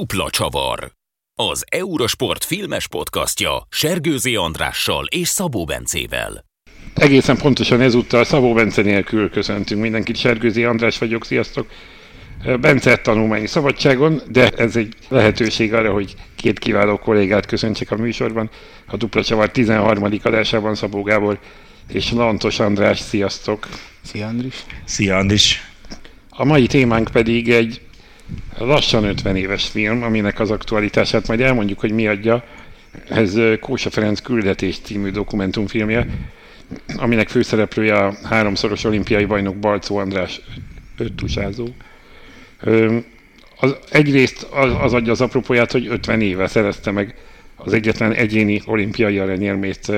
Dupla csavar. Az Eurosport filmes podcastja Sergőzi Andrással és Szabó Bencével. Egészen pontosan ezúttal Szabó Bence nélkül köszöntünk mindenkit. Sergőzi András vagyok, sziasztok! Bence tanulmányi szabadságon, de ez egy lehetőség arra, hogy két kiváló kollégát köszöntsek a műsorban. A Dupla Csavar 13. adásában Szabó Gábor és Lantos András, sziasztok! Szia Andris! Szia Andris! A mai témánk pedig egy lassan 50 éves film, aminek az aktualitását majd elmondjuk, hogy mi adja. Ez Kósa Ferenc küldetés című dokumentumfilmje, aminek főszereplője a háromszoros olimpiai bajnok Balcó András öttusázó. Az, egyrészt az, az adja az apropóját, hogy 50 éve szerezte meg az egyetlen egyéni olimpiai aranyérmét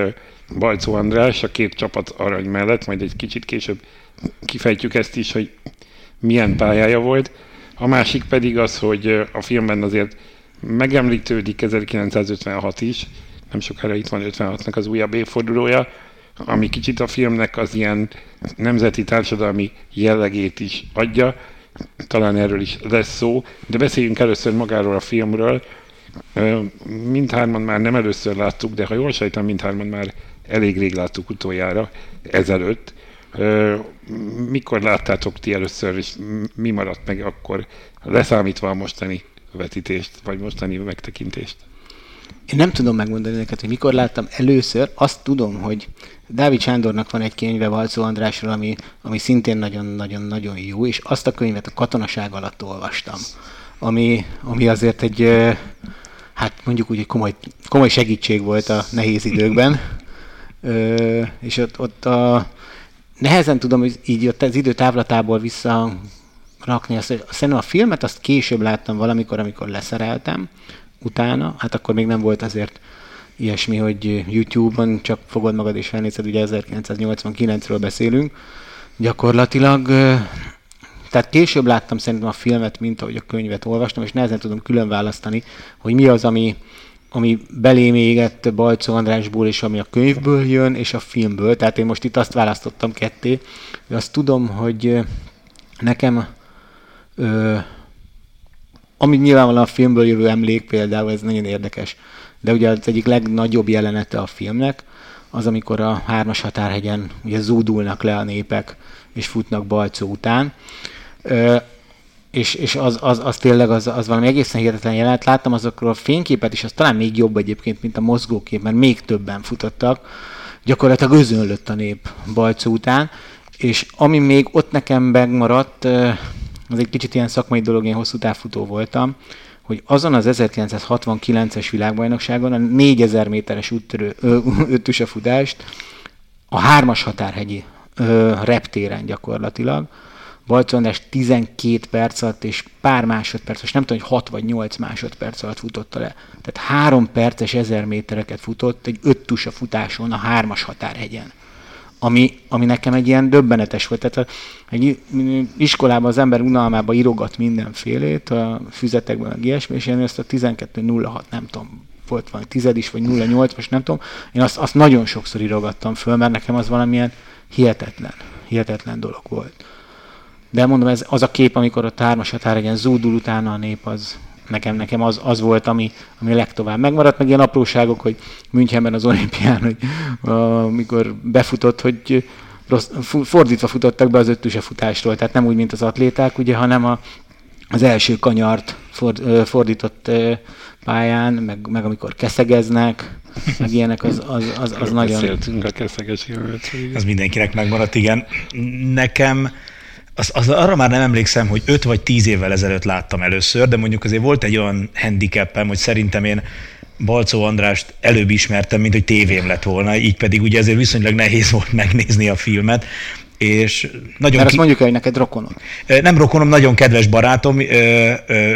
Balcó András a két csapat arany mellett, majd egy kicsit később kifejtjük ezt is, hogy milyen pályája volt. A másik pedig az, hogy a filmben azért megemlítődik 1956 is, nem sokára itt van 56-nak az újabb évfordulója, ami kicsit a filmnek az ilyen nemzeti társadalmi jellegét is adja, talán erről is lesz szó, de beszéljünk először magáról a filmről. Mindhárman már nem először láttuk, de ha jól sejtem, mindhárman már elég rég láttuk utoljára, ezelőtt. Mikor láttátok ti először, és mi maradt meg akkor, leszámítva a mostani vetítést, vagy mostani megtekintést? Én nem tudom megmondani neked, hogy mikor láttam először. Azt tudom, hogy Dávid Sándornak van egy könyve Valcó Andrásról, ami, ami szintén nagyon-nagyon-nagyon jó, és azt a könyvet a katonaság alatt olvastam, ami, ami azért egy, hát mondjuk úgy, egy komoly, komoly segítség volt a nehéz időkben. És ott, ott a, nehezen tudom hogy így ott az idő távlatából vissza rakni azt, hogy szerintem a filmet azt később láttam valamikor, amikor leszereltem, utána, hát akkor még nem volt azért ilyesmi, hogy YouTube-on csak fogod magad és felnézed, ugye 1989-ről beszélünk, gyakorlatilag, tehát később láttam szerintem a filmet, mint ahogy a könyvet olvastam, és nehezen tudom külön választani, hogy mi az, ami, ami belém égett Balcó Andrásból, és ami a könyvből jön, és a filmből. Tehát én most itt azt választottam ketté, hogy azt tudom, hogy nekem ö, ami nyilvánvalóan a filmből jövő emlék például, ez nagyon érdekes, de ugye az egyik legnagyobb jelenete a filmnek, az, amikor a hármas határhegyen ugye zúdulnak le a népek, és futnak Balcó után. És, és az, az, az, tényleg az, az valami egészen hihetetlen jelenet. Láttam azokról a fényképet, és az talán még jobb egyébként, mint a mozgókép, mert még többen futottak. Gyakorlatilag özönlött a nép Balcó után, és ami még ott nekem megmaradt, az egy kicsit ilyen szakmai dolog, én hosszú távfutó voltam, hogy azon az 1969-es világbajnokságon a 4000 méteres úttörő, ötös futást a hármas határhegyi ö, reptéren gyakorlatilag, Balcó András 12 perc alatt és pár másodperc, most nem tudom, hogy 6 vagy 8 másodperc alatt futotta le. Tehát 3 perces 1000 métereket futott egy öttusa futáson a hármas határhegyen ami, ami nekem egy ilyen döbbenetes volt. Tehát egy iskolában az ember unalmába írogat mindenfélét, a füzetekben, a ilyesmi, és én ezt a 12.06, nem tudom, volt valami tized is, vagy 08, most nem tudom, én azt, azt nagyon sokszor írogattam föl, mert nekem az valamilyen hihetetlen, hihetetlen dolog volt. De mondom, ez az a kép, amikor a hármas határegen zúdul utána a nép, az, nekem, nekem az, az volt, ami, ami legtovább megmaradt, meg ilyen apróságok, hogy Münchenben az olimpián, hogy amikor befutott, hogy rossz, fordítva futottak be az öttüse futásról, tehát nem úgy, mint az atléták, ugye, hanem a, az első kanyart ford, fordított pályán, meg, meg amikor keszegeznek, meg ilyenek, az, az, az, az nagyon... Beszéltünk a keszeges Ez mindenkinek megmaradt, igen. Nekem az, az, arra már nem emlékszem, hogy 5 vagy 10 évvel ezelőtt láttam először, de mondjuk azért volt egy olyan handicapem, hogy szerintem én Balcó Andrást előbb ismertem, mint hogy tévém lett volna, így pedig ugye ezért viszonylag nehéz volt megnézni a filmet, és nagyon Mert azt mondjuk hogy neked rokonom. Nem rokonom, nagyon kedves barátom,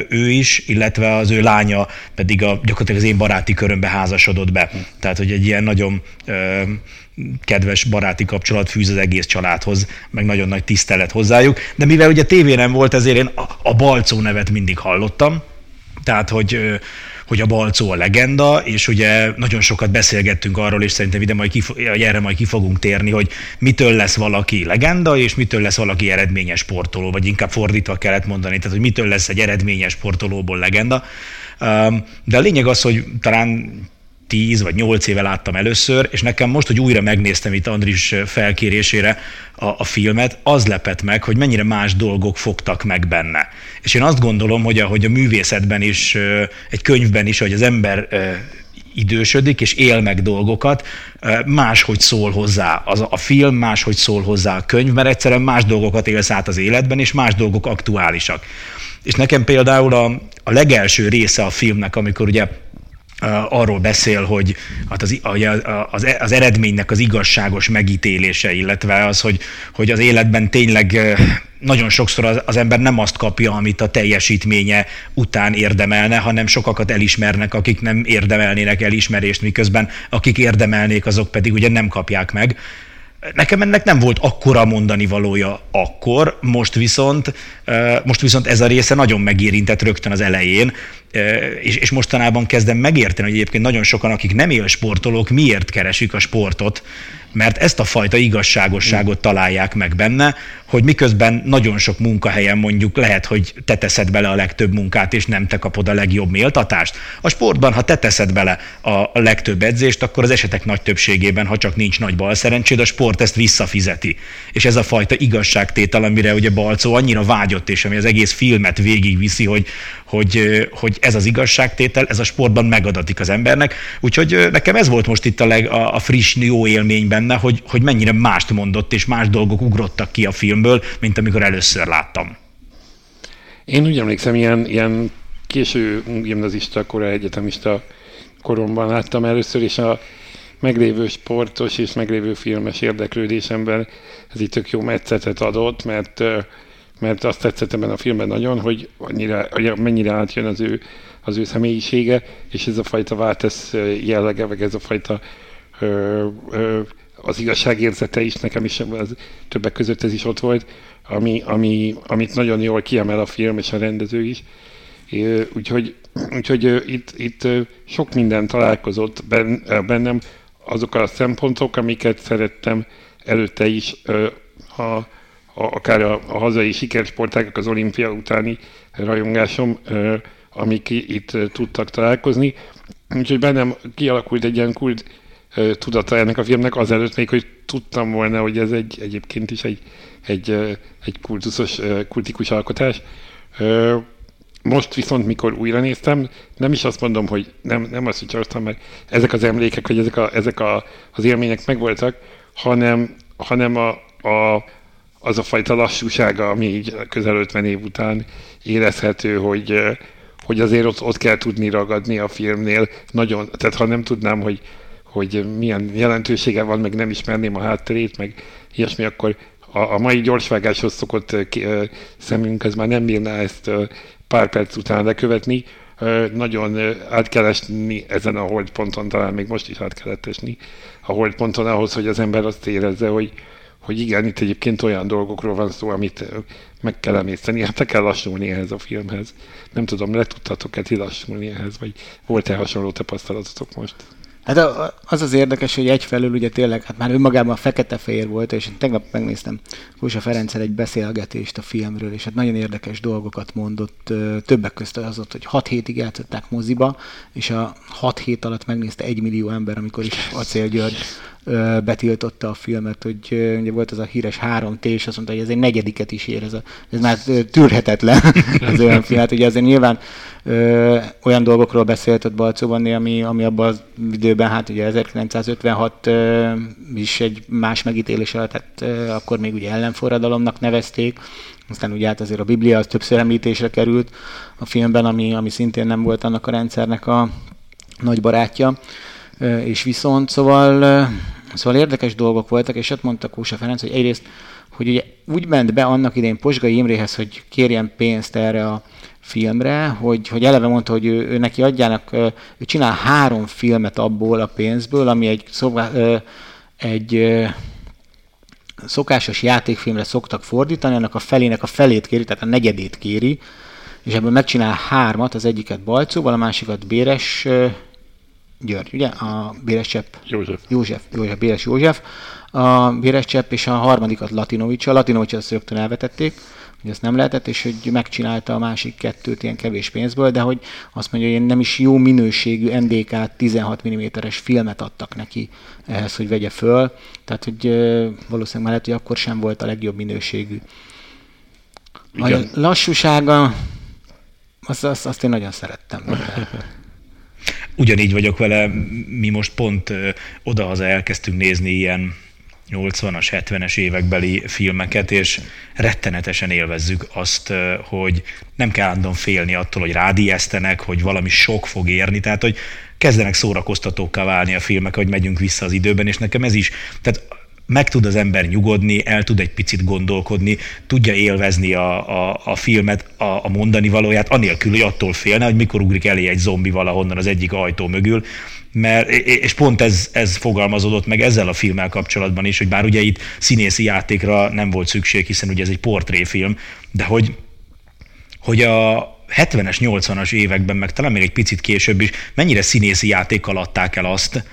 ő is, illetve az ő lánya pedig a, gyakorlatilag az én baráti körömbe házasodott be. Tehát, hogy egy ilyen nagyon kedves baráti kapcsolat fűz az egész családhoz, meg nagyon nagy tisztelet hozzájuk. De mivel ugye tévé nem volt, ezért én a Balcó nevet mindig hallottam, Tehát, hogy, hogy a Balcó a legenda, és ugye nagyon sokat beszélgettünk arról, és szerintem ide majd kif- erre majd ki fogunk térni, hogy mitől lesz valaki legenda, és mitől lesz valaki eredményes sportoló, vagy inkább fordítva kellett mondani, tehát hogy mitől lesz egy eredményes sportolóból legenda. De a lényeg az, hogy talán 10 vagy 8 éve láttam először, és nekem most, hogy újra megnéztem itt Andris felkérésére a, a filmet, az lepett meg, hogy mennyire más dolgok fogtak meg benne. És én azt gondolom, hogy ahogy a művészetben is, egy könyvben is, hogy az ember idősödik és él meg dolgokat, máshogy szól hozzá az a film, máshogy szól hozzá a könyv, mert egyszerűen más dolgokat élsz át az életben, és más dolgok aktuálisak. És nekem például a, a legelső része a filmnek, amikor ugye arról beszél, hogy hát az, az, az eredménynek az igazságos megítélése, illetve az, hogy, hogy az életben tényleg nagyon sokszor az, az ember nem azt kapja, amit a teljesítménye után érdemelne, hanem sokakat elismernek, akik nem érdemelnének elismerést, miközben akik érdemelnék, azok pedig ugye nem kapják meg. Nekem ennek nem volt akkora mondani valója akkor, most viszont, most viszont ez a része nagyon megérintett rögtön az elején, és, és mostanában kezdem megérteni, hogy egyébként nagyon sokan, akik nem él sportolók, miért keresik a sportot, mert ezt a fajta igazságosságot találják meg benne, hogy miközben nagyon sok munkahelyen mondjuk lehet, hogy te teszed bele a legtöbb munkát, és nem te kapod a legjobb méltatást. A sportban, ha te teszed bele a legtöbb edzést, akkor az esetek nagy többségében, ha csak nincs nagy bal szerencséd, a sport ezt visszafizeti. És ez a fajta igazságtétel, amire ugye Balcó annyira vágyott, és ami az egész filmet végigviszi, hogy, hogy, hogy ez az igazságtétel, ez a sportban megadatik az embernek. Úgyhogy nekem ez volt most itt a, leg, a, a friss, jó élmény benne, hogy, hogy mennyire mást mondott, és más dolgok ugrottak ki a filmből, mint amikor először láttam. Én úgy emlékszem, ilyen, ilyen késő gimnazista, korai egyetemista koromban láttam először, és a meglévő sportos és meglévő filmes érdeklődésemben ez itt tök jó metszetet adott, mert mert azt tetszett ebben a filmben nagyon, hogy annyira, mennyire átjön az ő, az ő személyisége, és ez a fajta váltesz jellege, meg ez a fajta ö, ö, az igazságérzete is, nekem is az, többek között ez is ott volt, ami, ami, amit nagyon jól kiemel a film és a rendező is. Úgyhogy, úgyhogy itt, itt sok minden találkozott bennem, azok a szempontok, amiket szerettem előtte is, ha akár a, a hazai sikersportágak, az olimpia utáni rajongásom, amik itt tudtak találkozni. Úgyhogy bennem kialakult egy ilyen kult tudata ennek a filmnek azelőtt még, hogy tudtam volna, hogy ez egy egyébként is egy, egy, egy kultuszos, kultikus alkotás. Most viszont, mikor újra néztem, nem is azt mondom, hogy nem, nem azt, hogy csaltam ezek az emlékek, vagy ezek, a, ezek a, az élmények megvoltak, hanem, hanem a, a, az a fajta lassúsága, ami így közel 50 év után érezhető, hogy, hogy azért ott, ott kell tudni ragadni a filmnél. Nagyon, tehát ha nem tudnám, hogy, hogy milyen jelentősége van, meg nem ismerném a hátterét, meg ilyesmi, akkor a, a mai gyorsvágáshoz szokott szemünk, az már nem bírná ezt pár perc után lekövetni. Nagyon át kell esni ezen a holdponton, talán még most is át kellett esni a holdponton ahhoz, hogy az ember azt érezze, hogy, hogy igen, itt egyébként olyan dolgokról van szó, amit meg kell emészteni, hát kell lassulni ehhez a filmhez. Nem tudom, le tudtatok-e ti lassulni ehhez, vagy volt-e hasonló tapasztalatotok most? Hát az az érdekes, hogy egyfelől ugye tényleg, hát már önmagában fekete-fehér volt, és én tegnap megnéztem Kósa Ferenccel egy beszélgetést a filmről, és hát nagyon érdekes dolgokat mondott, többek között az ott, hogy 6 hétig játszották moziba, és a 6 hét alatt megnézte egy millió ember, amikor is Acél György betiltotta a filmet, hogy ugye volt az a híres 3T, és azt mondta, hogy ez egy negyediket is ér, ez, a, ez már tűrhetetlen az olyan film. Hát ugye azért nyilván ö, olyan dolgokról beszélt ott Balcóban, ami, ami abban az időben, hát ugye 1956 ö, is egy más megítélés alatt, hát ö, akkor még ugye ellenforradalomnak nevezték, aztán ugye hát azért a Biblia az többször említésre került a filmben, ami, ami szintén nem volt annak a rendszernek a nagy barátja. És viszont, szóval Szóval érdekes dolgok voltak, és ott mondta Kósa Ferenc, hogy egyrészt, hogy ugye úgy ment be annak idején Posgai Imréhez, hogy kérjen pénzt erre a filmre, hogy, hogy eleve mondta, hogy ő, ő neki adjának, ő csinál három filmet abból a pénzből, ami egy, szobá, egy szokásos játékfilmre szoktak fordítani, annak a felének a felét kéri, tehát a negyedét kéri, és ebből megcsinál hármat, az egyiket Balcóval, a másikat Béres György, ugye? A Béres Csepp. József. József, József, Béres József. A Béres Csepp és a harmadikat Latinovics. A Latinovics azt rögtön elvetették, hogy ezt nem lehetett, és hogy megcsinálta a másik kettőt ilyen kevés pénzből, de hogy azt mondja, hogy nem is jó minőségű NDK 16 mm-es filmet adtak neki ehhez, hogy vegye föl. Tehát, hogy valószínűleg már lehet, hogy akkor sem volt a legjobb minőségű. Igen. A lassúsága, azt, azt, azt én nagyon szerettem. Ugyanígy vagyok vele, mi most pont odahaza elkezdtünk nézni ilyen 80-as, 70-es évekbeli filmeket, és rettenetesen élvezzük azt, hogy nem kell állandóan félni attól, hogy rádiesztenek, hogy valami sok fog érni, tehát hogy kezdenek szórakoztatókká válni a filmek, hogy megyünk vissza az időben, és nekem ez is, tehát meg tud az ember nyugodni, el tud egy picit gondolkodni, tudja élvezni a, a, a filmet, a, a mondani valóját, anélkül, hogy attól félne, hogy mikor ugrik elé egy zombi valahonnan az egyik ajtó mögül, mert, és pont ez, ez fogalmazódott meg ezzel a filmmel kapcsolatban is, hogy bár ugye itt színészi játékra nem volt szükség, hiszen ugye ez egy portréfilm, de hogy, hogy a, 70-es, 80-as években, meg talán még egy picit később is, mennyire színészi játékkal adták el azt,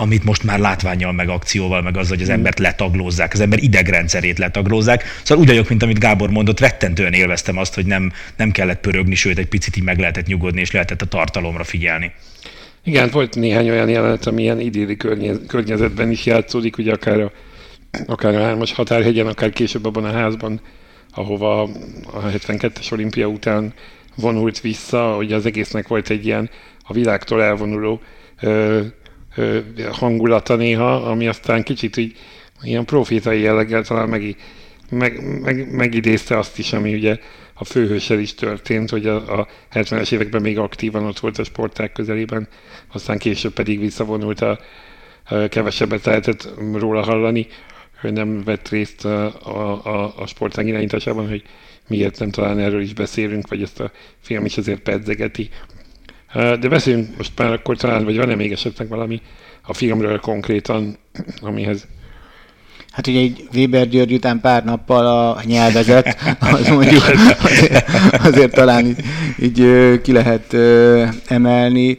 amit most már látványjal, meg akcióval, meg az, hogy az mm. embert letaglózzák, az ember idegrendszerét letaglózzák. Szóval úgy vagyok, mint amit Gábor mondott, rettentően élveztem azt, hogy nem, nem kellett pörögni, sőt, egy picit így meg lehetett nyugodni, és lehetett a tartalomra figyelni. Igen, volt néhány olyan jelenet, ami ilyen idéli környezetben is játszódik, ugye akár a, akár a hármas határhegyen, akár később abban a házban, ahova a 72-es olimpia után vonult vissza, hogy az egésznek volt egy ilyen a világtól elvonuló hangulata néha, ami aztán kicsit így ilyen profétai jelleggel talán meg, meg, meg, megidézte azt is, ami ugye a főhőssel is történt, hogy a, a 70-es években még aktívan ott volt a sporták közelében, aztán később pedig visszavonult a, a kevesebbet lehetett róla hallani, hogy nem vett részt a, a, a, a sportág irányításában, hogy miért nem talán erről is beszélünk, vagy ezt a film is azért pedzegeti. De beszéljünk most már akkor talán, vagy van-e még esetleg valami a filmről konkrétan, amihez Hát ugye egy Weber György után pár nappal a nyelvezet, az mondjuk azért, azért talán így, így ki lehet emelni.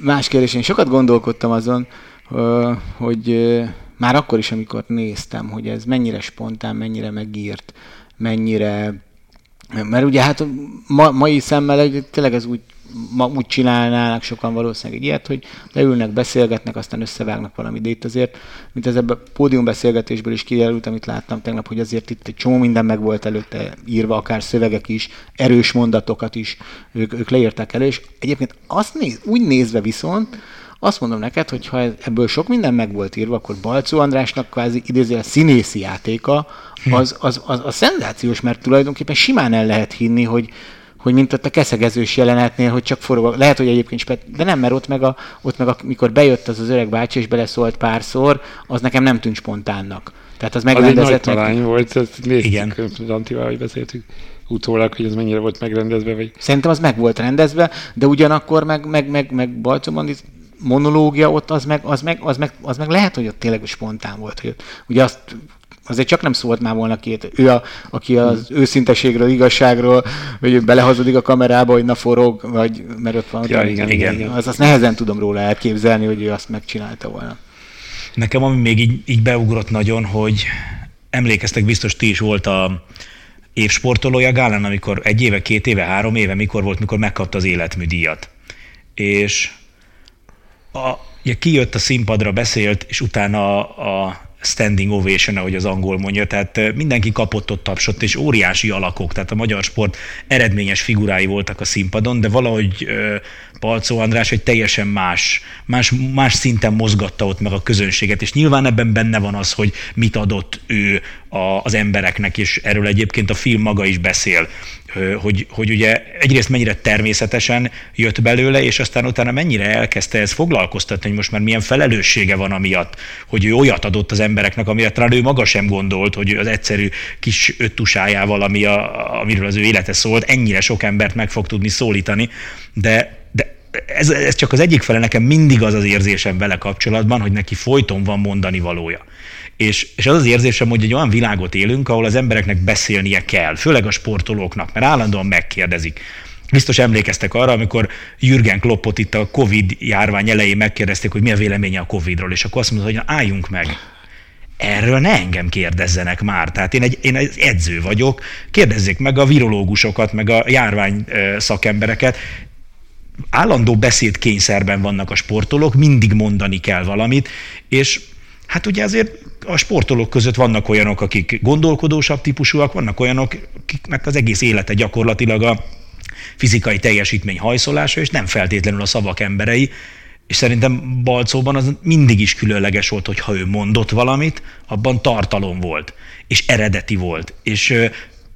Más kérdés, én sokat gondolkodtam azon, hogy már akkor is, amikor néztem, hogy ez mennyire spontán, mennyire megírt, mennyire mert ugye hát ma, mai szemmel tényleg ez úgy ma úgy csinálnának sokan valószínűleg egy ilyet, hogy leülnek, beszélgetnek, aztán összevágnak valamit. De itt azért, mint ez ebben a pódiumbeszélgetésből is kiderült, amit láttam tegnap, hogy azért itt egy csomó minden meg volt előtte írva, akár szövegek is, erős mondatokat is, ők, ők leírták elő, és egyébként azt néz, úgy nézve viszont, azt mondom neked, hogy ha ebből sok minden meg volt írva, akkor Balcó Andrásnak kvázi idézően színészi játéka, az, az, az, az szenzációs, mert tulajdonképpen simán el lehet hinni, hogy, hogy mint ott a keszegezős jelenetnél, hogy csak forog, lehet, hogy egyébként spet, de nem, mert ott meg, a, ott meg a, mikor bejött az az öreg bácsi és beleszólt párszor, az nekem nem tűnt spontánnak. Tehát az megrendezett. Az egy nagy meg... volt, ezt néztük, Igen. Antival, hogy beszéltük utólag, hogy ez mennyire volt megrendezve. Vagy... Szerintem az meg volt rendezve, de ugyanakkor meg, meg, meg, meg Balcomandi monológia ott az meg, az, meg, az, meg, az meg lehet, hogy ott tényleg spontán volt. Hogy ott, ugye azt azért csak nem szólt már volna két. Ő, a, aki az hmm. őszinteségről, igazságról, hogy belehazudik a kamerába, hogy na forog, vagy mert ott van. Ja, igen, igen. igen. Az, azt nehezen tudom róla elképzelni, hogy ő azt megcsinálta volna. Nekem ami még így, így beugrott nagyon, hogy emlékeztek, biztos ti is volt a évsportolója Gálán, amikor egy éve, két éve, három éve, mikor volt, mikor megkapta az életműdíjat. És a, ugye kijött a színpadra, beszélt, és utána a, a standing ovation, ahogy az angol mondja, tehát mindenki kapott ott tapsot, és óriási alakok, tehát a magyar sport eredményes figurái voltak a színpadon, de valahogy Palcó András egy teljesen más, más, más szinten mozgatta ott meg a közönséget, és nyilván ebben benne van az, hogy mit adott ő a, az embereknek, és erről egyébként a film maga is beszél, hogy, hogy ugye egyrészt mennyire természetesen jött belőle, és aztán utána mennyire elkezdte ez foglalkoztatni, hogy most már milyen felelőssége van amiatt, hogy ő olyat adott az embereknek, amire talán ő maga sem gondolt, hogy az egyszerű kis öttusájával, ami a, amiről az ő élete szólt, ennyire sok embert meg fog tudni szólítani, de ez, ez csak az egyik fele, nekem mindig az az érzésem vele kapcsolatban, hogy neki folyton van mondani valója. És, és az az érzésem, hogy egy olyan világot élünk, ahol az embereknek beszélnie kell, főleg a sportolóknak, mert állandóan megkérdezik Biztos emlékeztek arra, amikor Jürgen Kloppot itt a Covid járvány elején megkérdezték, hogy mi a véleménye a Covidról, és akkor azt mondta, hogy na, álljunk meg. Erről ne engem kérdezzenek már. Tehát én egy, én egy edző vagyok, kérdezzék meg a virológusokat, meg a járvány szakembereket. Állandó beszédkényszerben vannak a sportolók, mindig mondani kell valamit, és hát ugye azért a sportolók között vannak olyanok, akik gondolkodósabb típusúak, vannak olyanok, akiknek az egész élete gyakorlatilag a fizikai teljesítmény hajszolása, és nem feltétlenül a szavak emberei, és szerintem Balcóban az mindig is különleges volt, hogy ha ő mondott valamit, abban tartalom volt, és eredeti volt. És,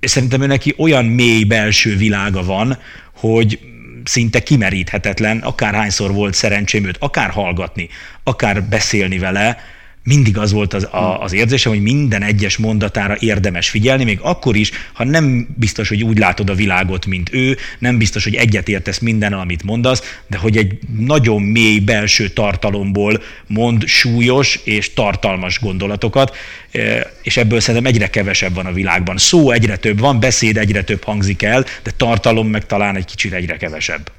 és szerintem ő neki olyan mély belső világa van, hogy szinte kimeríthetetlen, akárhányszor volt szerencsém őt akár hallgatni, akár beszélni vele, mindig az volt az, a, az érzésem, hogy minden egyes mondatára érdemes figyelni, még akkor is, ha nem biztos, hogy úgy látod a világot, mint ő, nem biztos, hogy egyetértesz minden, amit mondasz, de hogy egy nagyon mély belső tartalomból mond súlyos és tartalmas gondolatokat, e, és ebből szerintem egyre kevesebb van a világban. Szó egyre több van, beszéd egyre több hangzik el, de tartalom meg talán egy kicsit egyre kevesebb.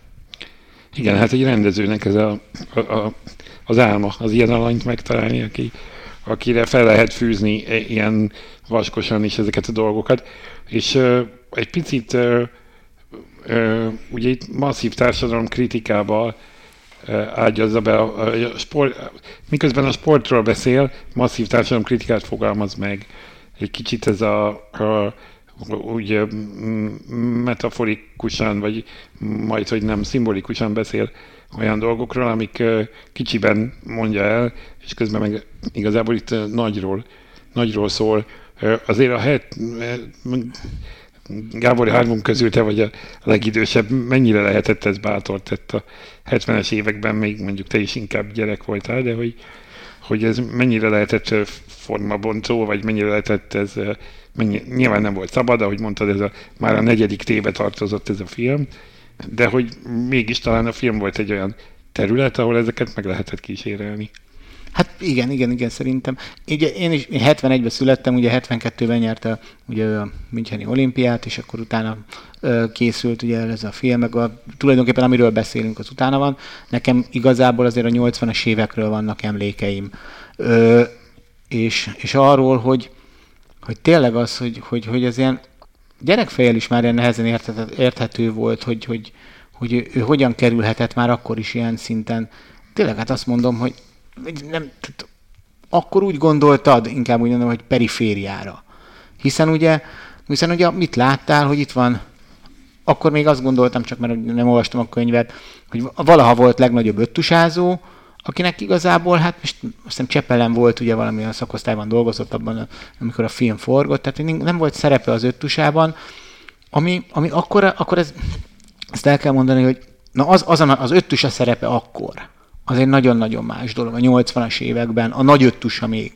Igen, hát egy rendezőnek ez a, a, a az álma, az ilyen alanyt megtalálni, aki, akire fel lehet fűzni e, ilyen vaskosan is ezeket a dolgokat. És uh, egy picit uh, uh, ugye itt masszív társadalom kritikával ágyazza be a, a sport, miközben a sportról beszél, masszív társadalom kritikát fogalmaz meg. Egy kicsit ez a, a úgy metaforikusan, vagy majd, hogy nem szimbolikusan beszél olyan dolgokról, amik kicsiben mondja el, és közben meg igazából itt nagyról, nagyról szól. Azért a het, Gábor hármunk közül te vagy a legidősebb, mennyire lehetett ez bátor? Tett a 70-es években, még mondjuk te is inkább gyerek voltál, de hogy, hogy ez mennyire lehetett formabontó, vagy mennyire lehetett ez, mennyi, nyilván nem volt szabad, ahogy mondtad, ez a, már a negyedik téve tartozott ez a film, de hogy mégis talán a film volt egy olyan terület, ahol ezeket meg lehetett kísérelni. Hát igen, igen, igen, szerintem. Ugye én is én 71-ben születtem, ugye 72-ben nyerte ugye a Müncheni olimpiát, és akkor utána ö, készült ugye ez a film, meg a, tulajdonképpen amiről beszélünk, az utána van. Nekem igazából azért a 80-as évekről vannak emlékeim. Ö, és, és arról, hogy, hogy tényleg az, hogy, hogy, hogy ez ilyen gyerekfejjel is már ilyen nehezen érthető volt, hogy, hogy, hogy ő, ő hogyan kerülhetett már akkor is ilyen szinten. Tényleg hát azt mondom, hogy nem, tehát akkor úgy gondoltad, inkább úgy mondom, hogy perifériára. Hiszen ugye, hiszen ugye mit láttál, hogy itt van, akkor még azt gondoltam, csak mert nem olvastam a könyvet, hogy valaha volt legnagyobb öttusázó, akinek igazából, hát most azt hiszem Csepelen volt, ugye valamilyen szakosztályban dolgozott abban, amikor a film forgott, tehát nem volt szerepe az öttusában, ami, ami akkor, akkor ez, ezt el kell mondani, hogy na az, az, az öttusa szerepe akkor, az egy nagyon-nagyon más dolog, a 80-as években, a nagy öttusa még,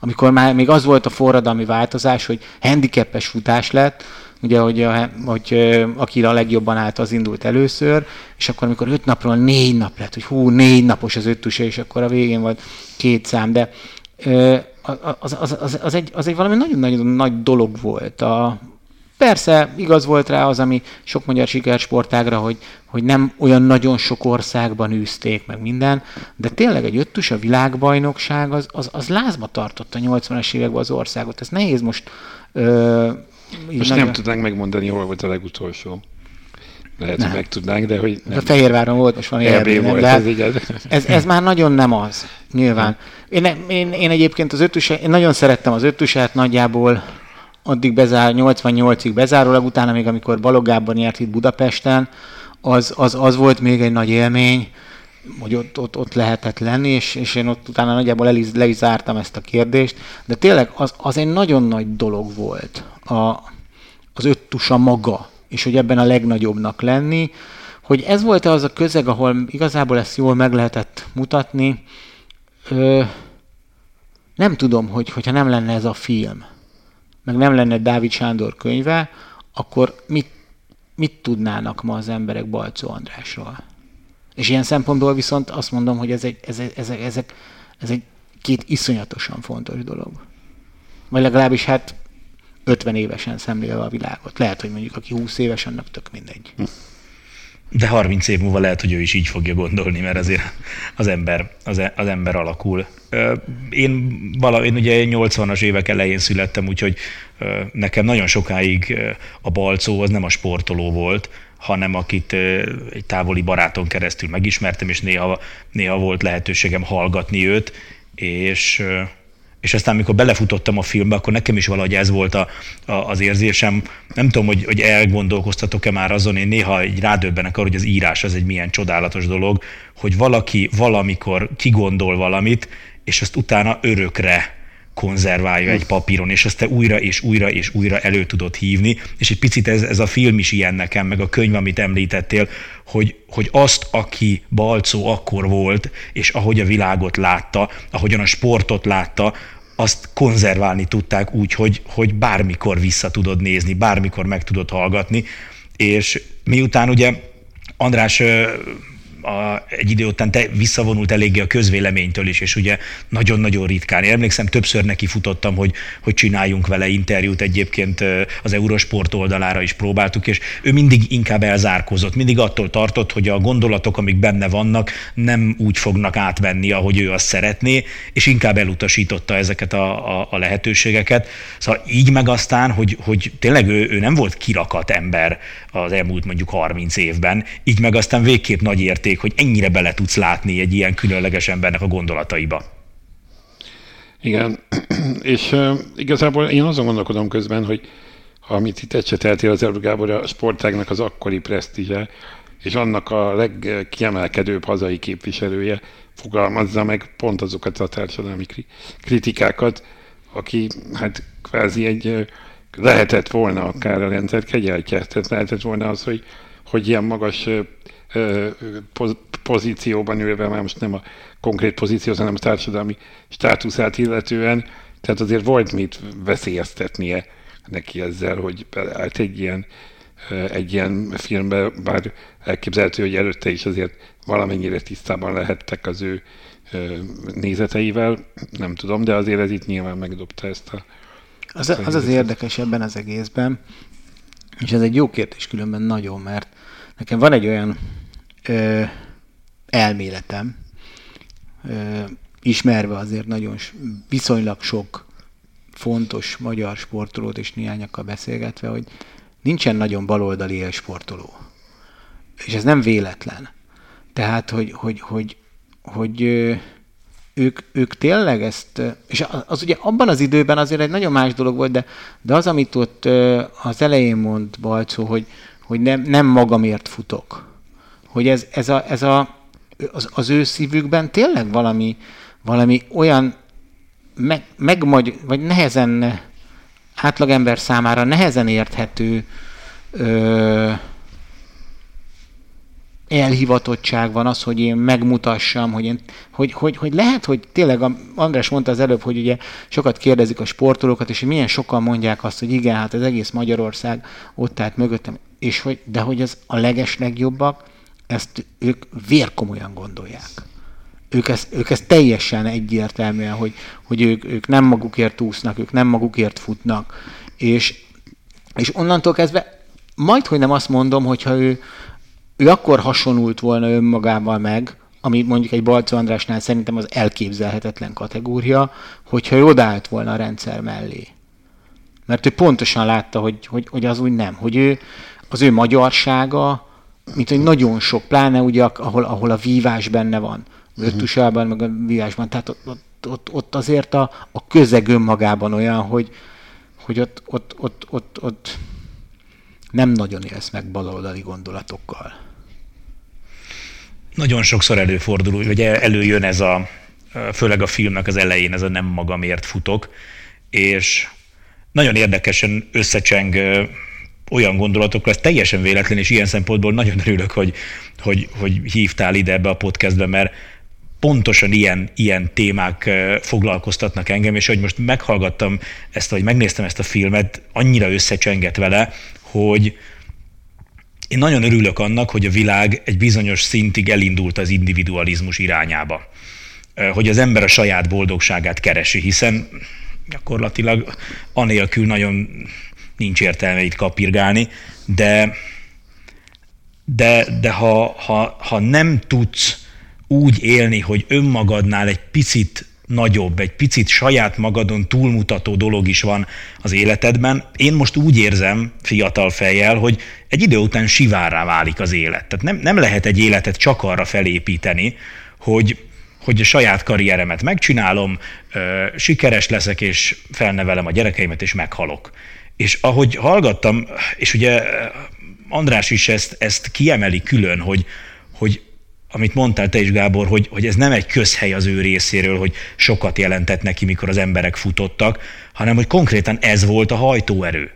amikor már még az volt a forradalmi változás, hogy handicapes futás lett, ugye, hogy, hogy aki a legjobban állt, az indult először, és akkor amikor öt napról négy nap lett, hogy hú, négy napos az öttuse, és akkor a végén volt két szám, de az, az, az, az, egy, az egy valami nagyon-nagyon nagy dolog volt. A, persze igaz volt rá az, ami sok magyar sikersportágra, hogy, hogy nem olyan nagyon sok országban űzték meg minden, de tényleg egy öttus a világbajnokság az, az, az lázba tartotta a 80-as években az országot. Ez nehéz most ö, most nagyon... nem tudnánk megmondani, hol volt a legutolsó. Lehet, nem. hogy meg tudnánk, de hogy nem. A Fehérváron volt, most van EB volt, de ez, így ez, ez már nagyon nem az, nyilván. Én, én, én egyébként az öttusát, én nagyon szerettem az öttusát, nagyjából addig bezár, 88-ig bezárólag, utána még amikor Balogában járt itt Budapesten, az, az, az volt még egy nagy élmény, hogy ott, ott, ott lehetett lenni, és, és én ott utána nagyjából el is, le is zártam ezt a kérdést, de tényleg az, az egy nagyon nagy dolog volt a, az öt tusa maga, és hogy ebben a legnagyobbnak lenni, hogy ez volt az a közeg, ahol igazából ezt jól meg lehetett mutatni. Ö, nem tudom, hogy hogyha nem lenne ez a film, meg nem lenne Dávid Sándor könyve, akkor mit, mit tudnának ma az emberek Balcó Andrásról? És ilyen szempontból viszont azt mondom, hogy ez egy, ez, ez, ez, ez egy két iszonyatosan fontos dolog. Vagy legalábbis hát 50 évesen szemlélve a világot. Lehet, hogy mondjuk aki 20 éves, annak tök mindegy. Hm. De 30 év múlva lehet, hogy ő is így fogja gondolni, mert azért az ember, az, az ember alakul. Én, vala, én ugye 80-as évek elején születtem, úgyhogy nekem nagyon sokáig a balcó az nem a sportoló volt, hanem akit egy távoli baráton keresztül megismertem, és néha, néha volt lehetőségem hallgatni őt, és és aztán, amikor belefutottam a filmbe, akkor nekem is valahogy ez volt a, a, az érzésem. Nem tudom, hogy, hogy elgondolkoztatok-e már azon, én néha egy rádöbbenek arra, hogy az írás az egy milyen csodálatos dolog, hogy valaki valamikor kigondol valamit, és azt utána örökre konzerválja egy papíron, és azt te újra és újra és újra elő tudod hívni, és egy picit ez, ez a film is ilyen nekem, meg a könyv, amit említettél, hogy, hogy azt, aki Balcó akkor volt, és ahogy a világot látta, ahogyan a sportot látta, azt konzerválni tudták úgy, hogy, hogy bármikor vissza tudod nézni, bármikor meg tudod hallgatni, és miután ugye András a, egy idő után te visszavonult eléggé a közvéleménytől is, és ugye nagyon-nagyon ritkán. Én emlékszem, többször neki futottam, hogy, hogy csináljunk vele interjút, egyébként az Eurosport oldalára is próbáltuk, és ő mindig inkább elzárkozott, mindig attól tartott, hogy a gondolatok, amik benne vannak, nem úgy fognak átvenni, ahogy ő azt szeretné, és inkább elutasította ezeket a, a, a lehetőségeket. Szóval így meg aztán, hogy, hogy tényleg ő, ő nem volt kirakat ember az elmúlt mondjuk 30 évben, így meg aztán végképp nagy érték hogy ennyire bele tudsz látni egy ilyen különleges embernek a gondolataiba. Igen, és uh, igazából én azon gondolkodom közben, hogy amit itt ecseteltél az Euró Gábor, a sportágnak az akkori presztízse, és annak a legkiemelkedőbb hazai képviselője fogalmazza meg pont azokat a társadalmi kritikákat, aki hát kvázi egy lehetett volna akár a rendszer kegyeltje, tehát lehetett volna az, hogy, hogy ilyen magas pozícióban ülve, már most nem a konkrét pozíció, hanem a társadalmi státuszát illetően, tehát azért volt mit veszélyeztetnie neki ezzel, hogy beleállt egy ilyen, egy ilyen filmbe, bár elképzelhető, hogy előtte is azért valamennyire tisztában lehettek az ő nézeteivel, nem tudom, de azért ez itt nyilván megdobta ezt a... Az az, az érdekes ebben az egészben, és ez egy jó kérdés különben nagyon, mert nekem van egy olyan ö, elméletem, ö, ismerve azért nagyon viszonylag sok fontos magyar sportolót és néhányakkal beszélgetve, hogy nincsen nagyon baloldali élsportoló. És ez nem véletlen. Tehát, hogy, hogy, hogy, hogy ők, ők tényleg ezt, és az ugye abban az időben azért egy nagyon más dolog volt, de, de az, amit ott az elején mond Balcó, hogy, hogy nem, nem magamért futok, hogy ez, ez, a, ez a, az, az ő szívükben tényleg valami, valami olyan meg, megmagy, vagy nehezen átlagember számára nehezen érthető ö, elhivatottság van az, hogy én megmutassam, hogy, én, hogy, hogy, hogy lehet, hogy tényleg, a, András mondta az előbb, hogy ugye sokat kérdezik a sportolókat, és hogy milyen sokan mondják azt, hogy igen, hát az egész Magyarország ott állt mögöttem, és hogy, de hogy az a leges legjobbak, ezt ők vérkomolyan gondolják. Ők ezt, ők ezt teljesen egyértelműen, hogy, hogy ők, ők nem magukért úsznak, ők nem magukért futnak, és, és onnantól kezdve majd, hogy nem azt mondom, hogyha ő, ő akkor hasonult volna önmagával meg, ami mondjuk egy Balco Andrásnál szerintem az elképzelhetetlen kategória, hogyha ő odaállt volna a rendszer mellé. Mert ő pontosan látta, hogy, hogy, hogy az úgy nem, hogy ő, az ő magyarsága, mint hogy nagyon sok, pláne ugye, ahol, ahol a vívás benne van, Öttusában, meg a vívásban, tehát ott, ott, ott, ott azért a, a közeg önmagában olyan, hogy, hogy ott, ott, ott, ott, ott nem nagyon élsz meg baloldali gondolatokkal. Nagyon sokszor előfordul, hogy előjön ez a, főleg a filmnek az elején, ez a nem magamért futok, és nagyon érdekesen összecseng olyan gondolatokra, ez teljesen véletlen, és ilyen szempontból nagyon örülök, hogy, hogy, hogy hívtál ide ebbe a podcastbe, mert pontosan ilyen, ilyen témák foglalkoztatnak engem, és hogy most meghallgattam ezt, vagy megnéztem ezt a filmet, annyira összecsengett vele, hogy én nagyon örülök annak, hogy a világ egy bizonyos szintig elindult az individualizmus irányába. Hogy az ember a saját boldogságát keresi, hiszen gyakorlatilag anélkül nagyon nincs értelme itt kapirgálni, de de, de ha, ha, ha nem tudsz úgy élni, hogy önmagadnál egy picit nagyobb, egy picit saját magadon túlmutató dolog is van az életedben. Én most úgy érzem fiatal fejjel, hogy egy idő után sivárrá válik az élet. Tehát nem, nem lehet egy életet csak arra felépíteni, hogy, hogy a saját karrieremet megcsinálom, sikeres leszek, és felnevelem a gyerekeimet, és meghalok. És ahogy hallgattam, és ugye András is ezt, ezt kiemeli külön, hogy, hogy amit mondtál te is, Gábor, hogy, hogy ez nem egy közhely az ő részéről, hogy sokat jelentett neki, mikor az emberek futottak, hanem hogy konkrétan ez volt a hajtóerő.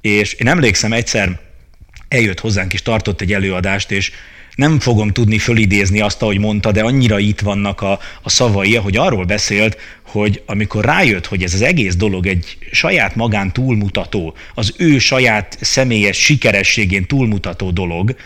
És én emlékszem egyszer, eljött hozzánk és tartott egy előadást, és nem fogom tudni fölidézni azt, ahogy mondta, de annyira itt vannak a, a szavai, hogy arról beszélt, hogy amikor rájött, hogy ez az egész dolog egy saját magán túlmutató, az ő saját személyes sikerességén túlmutató dolog,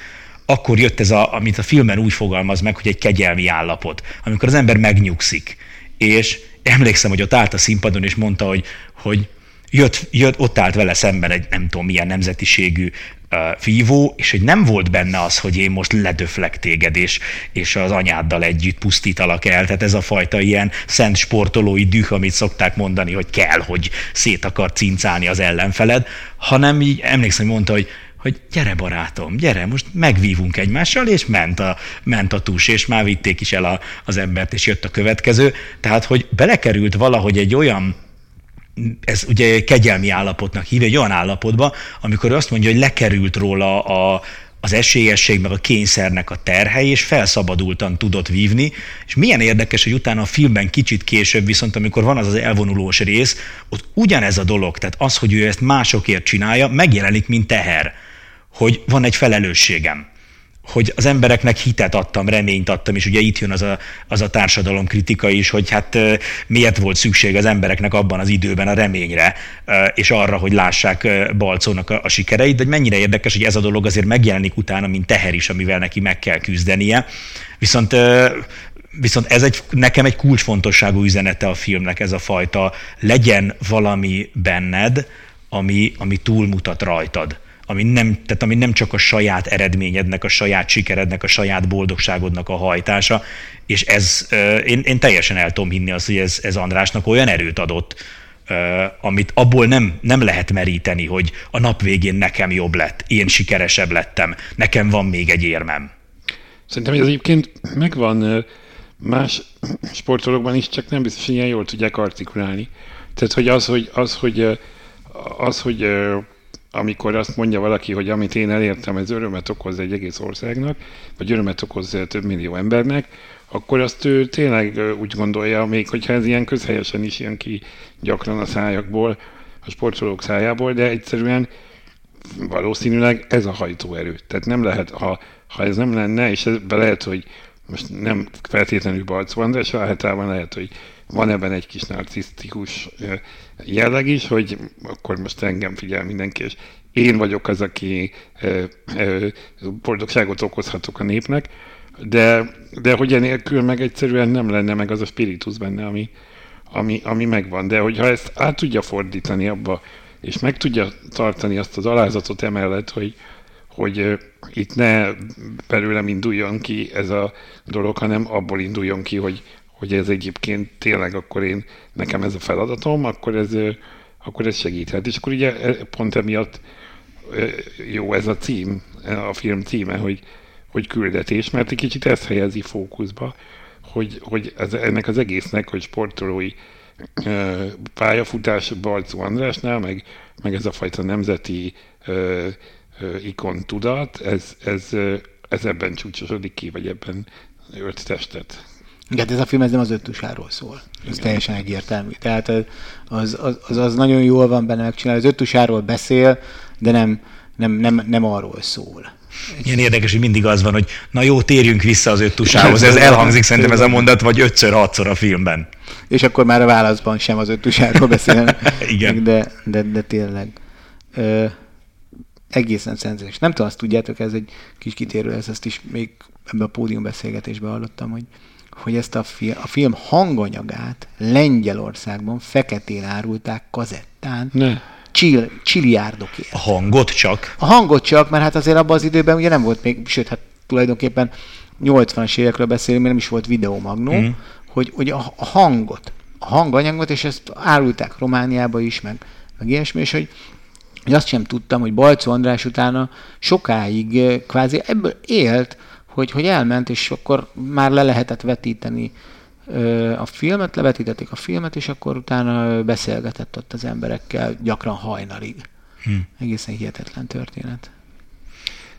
akkor jött ez, a, amit a filmen úgy fogalmaz meg, hogy egy kegyelmi állapot, amikor az ember megnyugszik. És emlékszem, hogy ott állt a színpadon, és mondta, hogy, hogy jött, jött, ott állt vele szemben egy nem tudom milyen nemzetiségű fívó, és hogy nem volt benne az, hogy én most ledöflek téged, és, és az anyáddal együtt pusztítalak el. Tehát ez a fajta ilyen szent sportolói düh, amit szokták mondani, hogy kell, hogy szét akar cincálni az ellenfeled, hanem így emlékszem, hogy mondta, hogy hogy gyere barátom, gyere, most megvívunk egymással, és ment a, ment a tus, és már vitték is el a, az embert, és jött a következő. Tehát, hogy belekerült valahogy egy olyan ez ugye kegyelmi állapotnak hív, egy olyan állapotba, amikor ő azt mondja, hogy lekerült róla a, az esélyesség, meg a kényszernek a terhe, és felszabadultan tudott vívni, és milyen érdekes, hogy utána a filmben kicsit később, viszont amikor van az az elvonulós rész, ott ugyanez a dolog, tehát az, hogy ő ezt másokért csinálja, megjelenik, mint teher hogy van egy felelősségem, hogy az embereknek hitet adtam, reményt adtam, és ugye itt jön az a, az a társadalom kritika is, hogy hát miért volt szükség az embereknek abban az időben a reményre, és arra, hogy lássák Balcónak a, a sikereit, de mennyire érdekes, hogy ez a dolog azért megjelenik utána, mint teher is, amivel neki meg kell küzdenie. Viszont Viszont ez egy, nekem egy kulcsfontosságú üzenete a filmnek, ez a fajta legyen valami benned, ami, ami túlmutat rajtad ami nem, tehát ami nem csak a saját eredményednek, a saját sikerednek, a saját boldogságodnak a hajtása, és ez, én, én teljesen el tudom hinni azt, hogy ez, ez Andrásnak olyan erőt adott, amit abból nem, nem lehet meríteni, hogy a nap végén nekem jobb lett, én sikeresebb lettem, nekem van még egy érmem. Szerintem ez egyébként megvan más sportolókban is, csak nem biztos, hogy ilyen jól tudják artikulálni. Tehát, hogy az, hogy, az, hogy, az, hogy amikor azt mondja valaki, hogy amit én elértem, ez örömet okoz egy egész országnak, vagy örömet okoz több millió embernek, akkor azt ő tényleg úgy gondolja, még hogyha ez ilyen közhelyesen is jön ki gyakran a szájakból, a sportolók szájából, de egyszerűen valószínűleg ez a hajtóerő. Tehát nem lehet, ha, ha ez nem lenne, és ez lehet, hogy most nem feltétlenül Balcó András, általában lehet, hogy van ebben egy kis narcisztikus jelleg is, hogy akkor most engem figyel mindenki, és én vagyok az, aki boldogságot okozhatok a népnek, de, de hogy enélkül meg egyszerűen nem lenne meg az a spiritus benne, ami, ami, ami megvan. De hogyha ezt át tudja fordítani abba, és meg tudja tartani azt az alázatot emellett, hogy, hogy itt ne belőlem induljon ki ez a dolog, hanem abból induljon ki, hogy, hogy ez egyébként tényleg akkor én, nekem ez a feladatom, akkor ez, akkor ez segíthet. És akkor ugye e, pont emiatt jó ez a cím, a film címe, hogy, hogy küldetés, mert egy kicsit ezt helyezi fókuszba, hogy, hogy ez, ennek az egésznek, hogy sportolói pályafutás Balcó Andrásnál, meg, meg ez a fajta nemzeti ö, ö, ikon tudat, ez, ez, ez ebben csúcsosodik ki, vagy ebben ölt testet. Igen, ez a film ez nem az öttusáról szól. Ez Igen. teljesen egyértelmű. Tehát az, az, az, az nagyon jól van benne megcsinálni. Az öttusáról beszél, de nem, nem, nem, nem arról szól. Ilyen érdekes, hogy mindig az van, hogy na jó, térjünk vissza az öttusához. Ez elhangzik szerintem ez a mondat, vagy ötször, hatszor a filmben. És akkor már a válaszban sem az öttusáról beszélnek. Igen. De, de, de tényleg. Ö, egészen szenzációs. Nem tudom, azt tudjátok, ez egy kis kitérő, ez ezt is még ebbe a pódium beszélgetésbe hallottam, hogy hogy ezt a, fi- a film hanganyagát Lengyelországban feketén árulták kazettán. Ne. csill, csilliárdokért. A hangot csak? A hangot csak, mert hát azért abban az időben ugye nem volt még, sőt, hát tulajdonképpen 80-as évekről beszélünk, mert nem is volt videomagnó, mm. hogy, hogy a, a hangot, a hanganyagot, és ezt árulták Romániába is, meg, meg ilyesmi, és hogy, hogy azt sem tudtam, hogy Balcó András utána sokáig eh, kvázi ebből élt, hogy, hogy elment, és akkor már le lehetett vetíteni a filmet, levetítették a filmet, és akkor utána beszélgetett ott az emberekkel, gyakran hajnalig. Hm. Egészen hihetetlen történet.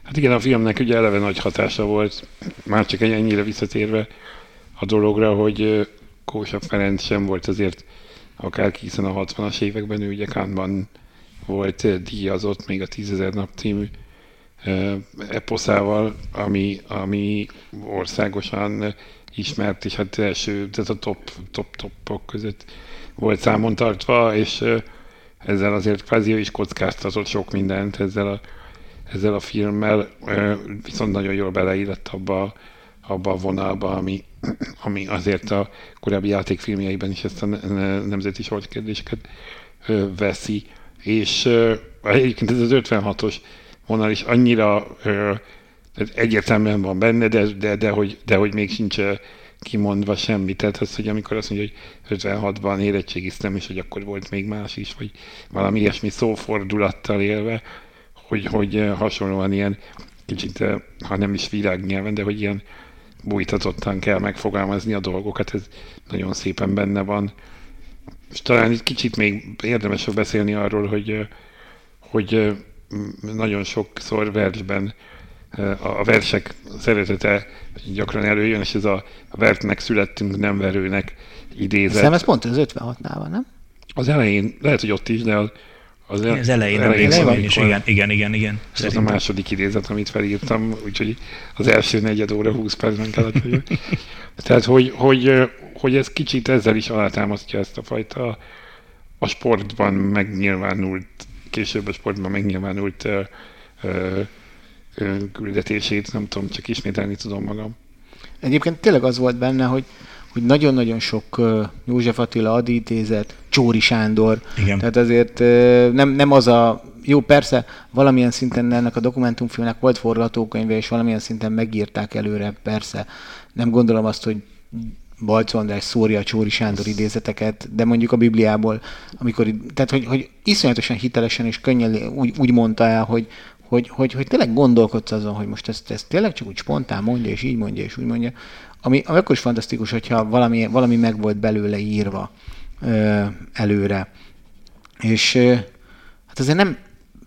Hát igen, a filmnek ugye eleve nagy hatása volt, már csak ennyire visszatérve a dologra, hogy Kósa Ferenc sem volt azért akár hiszen a 60-as években ő ugye Kánban volt díjazott még a 10.000 nap című eposzával, ami, ami országosan ismert, és hát első, tehát a top, top, topok között volt számon tartva, és ezzel azért kvázi ő is kockáztatott sok mindent ezzel a, ezzel a filmmel, viszont nagyon jól beleillett abba, abba a vonalba, ami, ami azért a korábbi játékfilmjeiben is ezt a nemzeti sortkérdéseket veszi. És egyébként ez az 56-os vonal is annyira tehát egyértelműen van benne, de, de, de, hogy, de hogy még sincs kimondva semmi. Tehát az, hogy amikor azt mondja, hogy 56-ban érettségiztem, és hogy akkor volt még más is, vagy valami ilyesmi szófordulattal élve, hogy, hogy hasonlóan ilyen kicsit, ha nem is világnyelven, de hogy ilyen bújtatottan kell megfogalmazni a dolgokat, ez nagyon szépen benne van. És talán egy kicsit még érdemes beszélni arról, hogy, hogy nagyon sokszor versben a versek szeretete gyakran előjön, és ez a, vertnek születtünk, nem verőnek idézet. Szerintem ez pont az 56-nál van, nem? Az elején, lehet, hogy ott is, de az, az, el, az elején, elején, elején van, is, igen, igen, igen, igen. Ez az a második idézet, amit felírtam, úgyhogy az első negyed óra 20 percben kellett, hogy Tehát, hogy, hogy, hogy ez kicsit ezzel is alátámasztja ezt a fajta a sportban megnyilvánult, később a sportban megnyilvánult uh, uh, küldetését, nem tudom, csak ismételni tudom magam. Egyébként tényleg az volt benne, hogy hogy nagyon-nagyon sok uh, József Attila adítézet, Csóri Sándor, Igen. tehát azért uh, nem, nem az a, jó persze valamilyen szinten ennek a dokumentumfilmnek volt forgatókönyve, és valamilyen szinten megírták előre, persze. Nem gondolom azt, hogy Balcó András szórja a Csóri Sándor idézeteket, de mondjuk a Bibliából, amikor, tehát hogy, hogy iszonyatosan hitelesen és könnyen úgy, úgy mondta el, hogy, hogy, hogy, hogy tényleg gondolkodsz azon, hogy most ezt, ezt tényleg csak úgy spontán mondja, és így mondja, és úgy mondja, ami, ami akkor is fantasztikus, hogyha valami, valami meg volt belőle írva ö, előre. És ö, hát azért nem,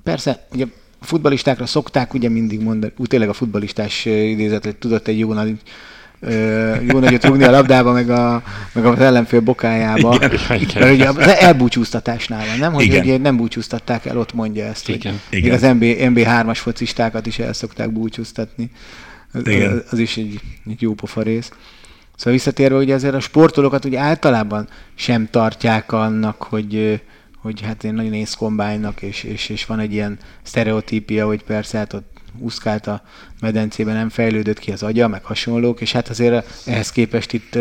persze, ugye futbalistákra szokták ugye mindig mondani, úgy tényleg a futbalistás idézet, tudott egy jó nagy jó nagyot rúgni a labdába, meg, a, meg az ellenfél bokájába. Igen. Mert ugye az elbúcsúztatásnál van, nem? Hogy igen. ugye nem búcsúztatták el, ott mondja ezt. Igen. Hogy igen. Az MB, MB3-as focistákat is el szokták búcsúztatni. Az, igen. az is egy, egy jó pofa rész. Szóval visszatérve, ugye ezért a sportolókat ugye általában sem tartják annak, hogy, hogy hát én nagyon észkombánynak, és, és, és van egy ilyen sztereotípia, hogy persze hát ott úszkált a medencében, nem fejlődött ki az agya, meg hasonlók, és hát azért ehhez képest itt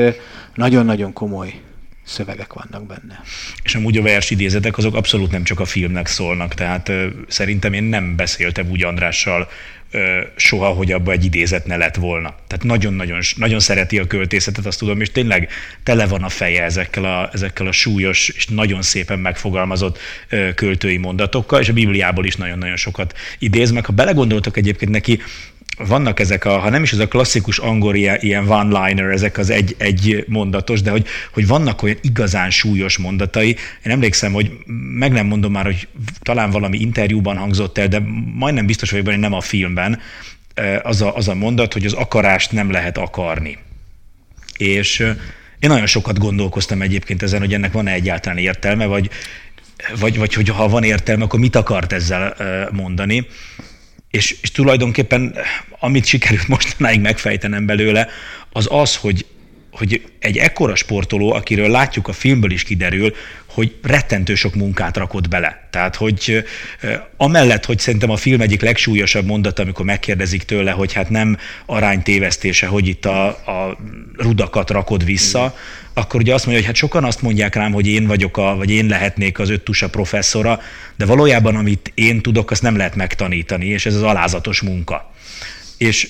nagyon-nagyon komoly szövegek vannak benne. És amúgy a versidézetek azok abszolút nem csak a filmnek szólnak, tehát ö, szerintem én nem beszéltem úgy Andrással ö, soha, hogy abba egy idézet ne lett volna. Tehát nagyon-nagyon nagyon szereti a költészetet, azt tudom, és tényleg tele van a feje ezekkel a, ezekkel a súlyos és nagyon szépen megfogalmazott ö, költői mondatokkal, és a Bibliából is nagyon-nagyon sokat idéz, meg ha belegondoltok egyébként neki, vannak ezek a, ha nem is ez a klasszikus angol ilyen, one-liner, ezek az egy, egy mondatos, de hogy, hogy vannak olyan igazán súlyos mondatai. Én emlékszem, hogy meg nem mondom már, hogy talán valami interjúban hangzott el, de majdnem biztos vagyok benne, nem a filmben, az a, az a mondat, hogy az akarást nem lehet akarni. És én nagyon sokat gondolkoztam egyébként ezen, hogy ennek van-e egyáltalán értelme, vagy, vagy, vagy hogy ha van értelme, akkor mit akart ezzel mondani. És, és tulajdonképpen amit sikerült mostanáig megfejtenem belőle, az az, hogy hogy egy ekkora sportoló, akiről látjuk a filmből is kiderül, hogy rettentő sok munkát rakott bele. Tehát, hogy amellett, hogy szerintem a film egyik legsúlyosabb mondata, amikor megkérdezik tőle, hogy hát nem aránytévesztése, hogy itt a, a rudakat rakod vissza, akkor ugye azt mondja, hogy hát sokan azt mondják rám, hogy én vagyok, a, vagy én lehetnék az öttusa professzora, de valójában amit én tudok, azt nem lehet megtanítani, és ez az alázatos munka. És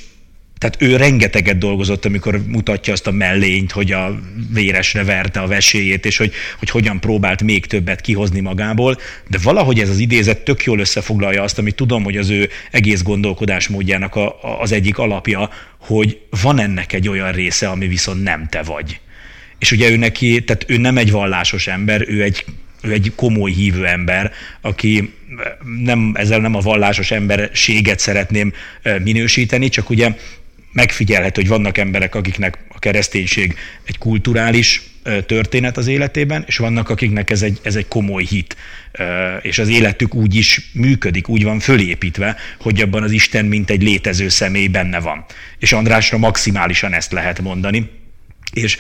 tehát ő rengeteget dolgozott, amikor mutatja azt a mellényt, hogy a véresre verte a veséjét, és hogy, hogy hogyan próbált még többet kihozni magából, de valahogy ez az idézet tök jól összefoglalja azt, amit tudom, hogy az ő egész gondolkodásmódjának a, a, az egyik alapja, hogy van ennek egy olyan része, ami viszont nem te vagy. És ugye ő neki, tehát ő nem egy vallásos ember, ő egy ő egy komoly hívő ember, aki nem, ezzel nem a vallásos emberséget szeretném minősíteni, csak ugye megfigyelhető, hogy vannak emberek, akiknek a kereszténység egy kulturális történet az életében, és vannak, akiknek ez egy, ez egy komoly hit, és az életük úgy is működik, úgy van fölépítve, hogy abban az Isten mint egy létező személy benne van. És Andrásra maximálisan ezt lehet mondani, és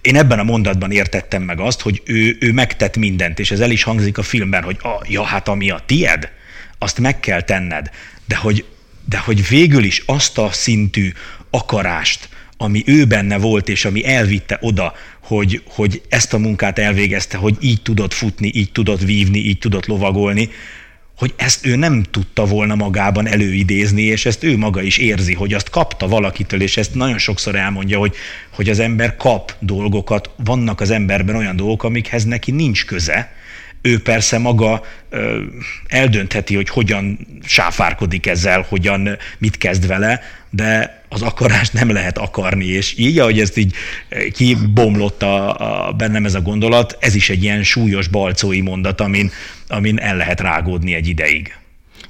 én ebben a mondatban értettem meg azt, hogy ő, ő megtett mindent, és ez el is hangzik a filmben, hogy a, ja, hát ami a tied, azt meg kell tenned, de hogy de hogy végül is azt a szintű akarást, ami ő benne volt, és ami elvitte oda, hogy, hogy ezt a munkát elvégezte, hogy így tudott futni, így tudott vívni, így tudott lovagolni, hogy ezt ő nem tudta volna magában előidézni, és ezt ő maga is érzi, hogy azt kapta valakitől, és ezt nagyon sokszor elmondja, hogy, hogy az ember kap dolgokat, vannak az emberben olyan dolgok, amikhez neki nincs köze, ő persze maga eldöntheti, hogy hogyan sáfárkodik ezzel, hogyan mit kezd vele, de az akarást nem lehet akarni, és így, ahogy ezt így kibomlott a, a, bennem ez a gondolat, ez is egy ilyen súlyos balcói mondat, amin, amin el lehet rágódni egy ideig.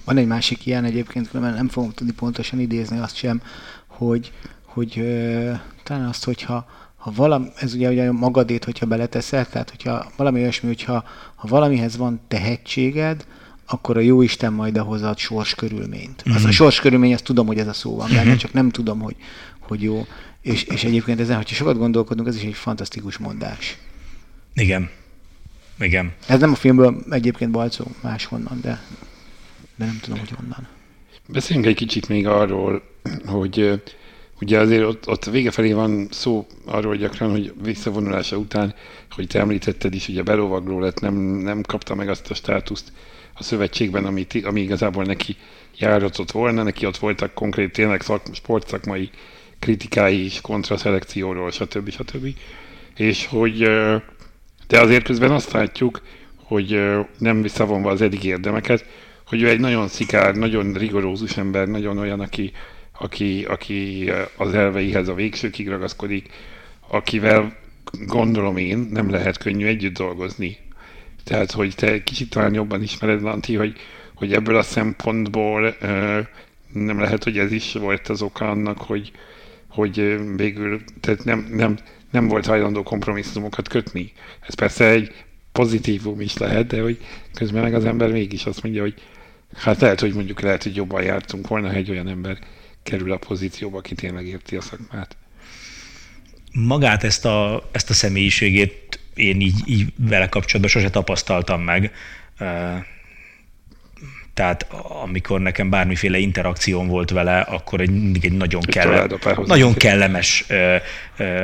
Van egy másik ilyen egyébként, mert nem fogom tudni pontosan idézni azt sem, hogy, hogy ö, talán azt, hogyha ha valami, ez ugye, ugye magadét, hogyha beleteszel, tehát hogyha valami olyasmi, hogyha ha valamihez van tehetséged, akkor a jó Isten majd ahhoz ad sors körülményt. Mm-hmm. Az a mhm. sors körülmény, azt tudom, hogy ez a szó van benne, mm-hmm. csak nem tudom, hogy, hogy jó. És, és egyébként ezen, hogyha sokat gondolkodunk, ez is egy fantasztikus mondás. Igen. Igen. Ez nem a filmből egyébként balcó máshonnan, de, de nem tudom, hogy honnan. Beszéljünk egy kicsit még arról, hogy Ugye azért ott, ott a vége felé van szó arról gyakran, hogy visszavonulása után, hogy te említetted is, ugye belovagló lett, nem, nem kapta meg azt a státuszt a szövetségben, ami, ami igazából neki járatott volna, neki ott voltak konkrét tényleg szak, sportszakmai kritikái is kontraszelekcióról, stb. stb. És hogy de azért közben azt látjuk, hogy nem visszavonva az eddig érdemeket, hogy ő egy nagyon szikár, nagyon rigorózus ember, nagyon olyan, aki aki, aki az elveihez a végsőkig ragaszkodik, akivel gondolom én nem lehet könnyű együtt dolgozni. Tehát, hogy te kicsit talán jobban ismered, Lanti, hogy, hogy ebből a szempontból nem lehet, hogy ez is volt az oka annak, hogy, hogy végül tehát nem, nem, nem volt hajlandó kompromisszumokat kötni. Ez persze egy pozitívum is lehet, de hogy közben meg az ember mégis azt mondja, hogy hát lehet, hogy mondjuk lehet, hogy jobban jártunk volna, ha egy olyan ember kerül a pozícióba, aki tényleg érti a szakmát. Magát ezt a, ezt a személyiségét én így, így vele kapcsolatban sose tapasztaltam meg. Tehát amikor nekem bármiféle interakcióm volt vele, akkor egy, mindig egy nagyon, kelle, nagyon kellemes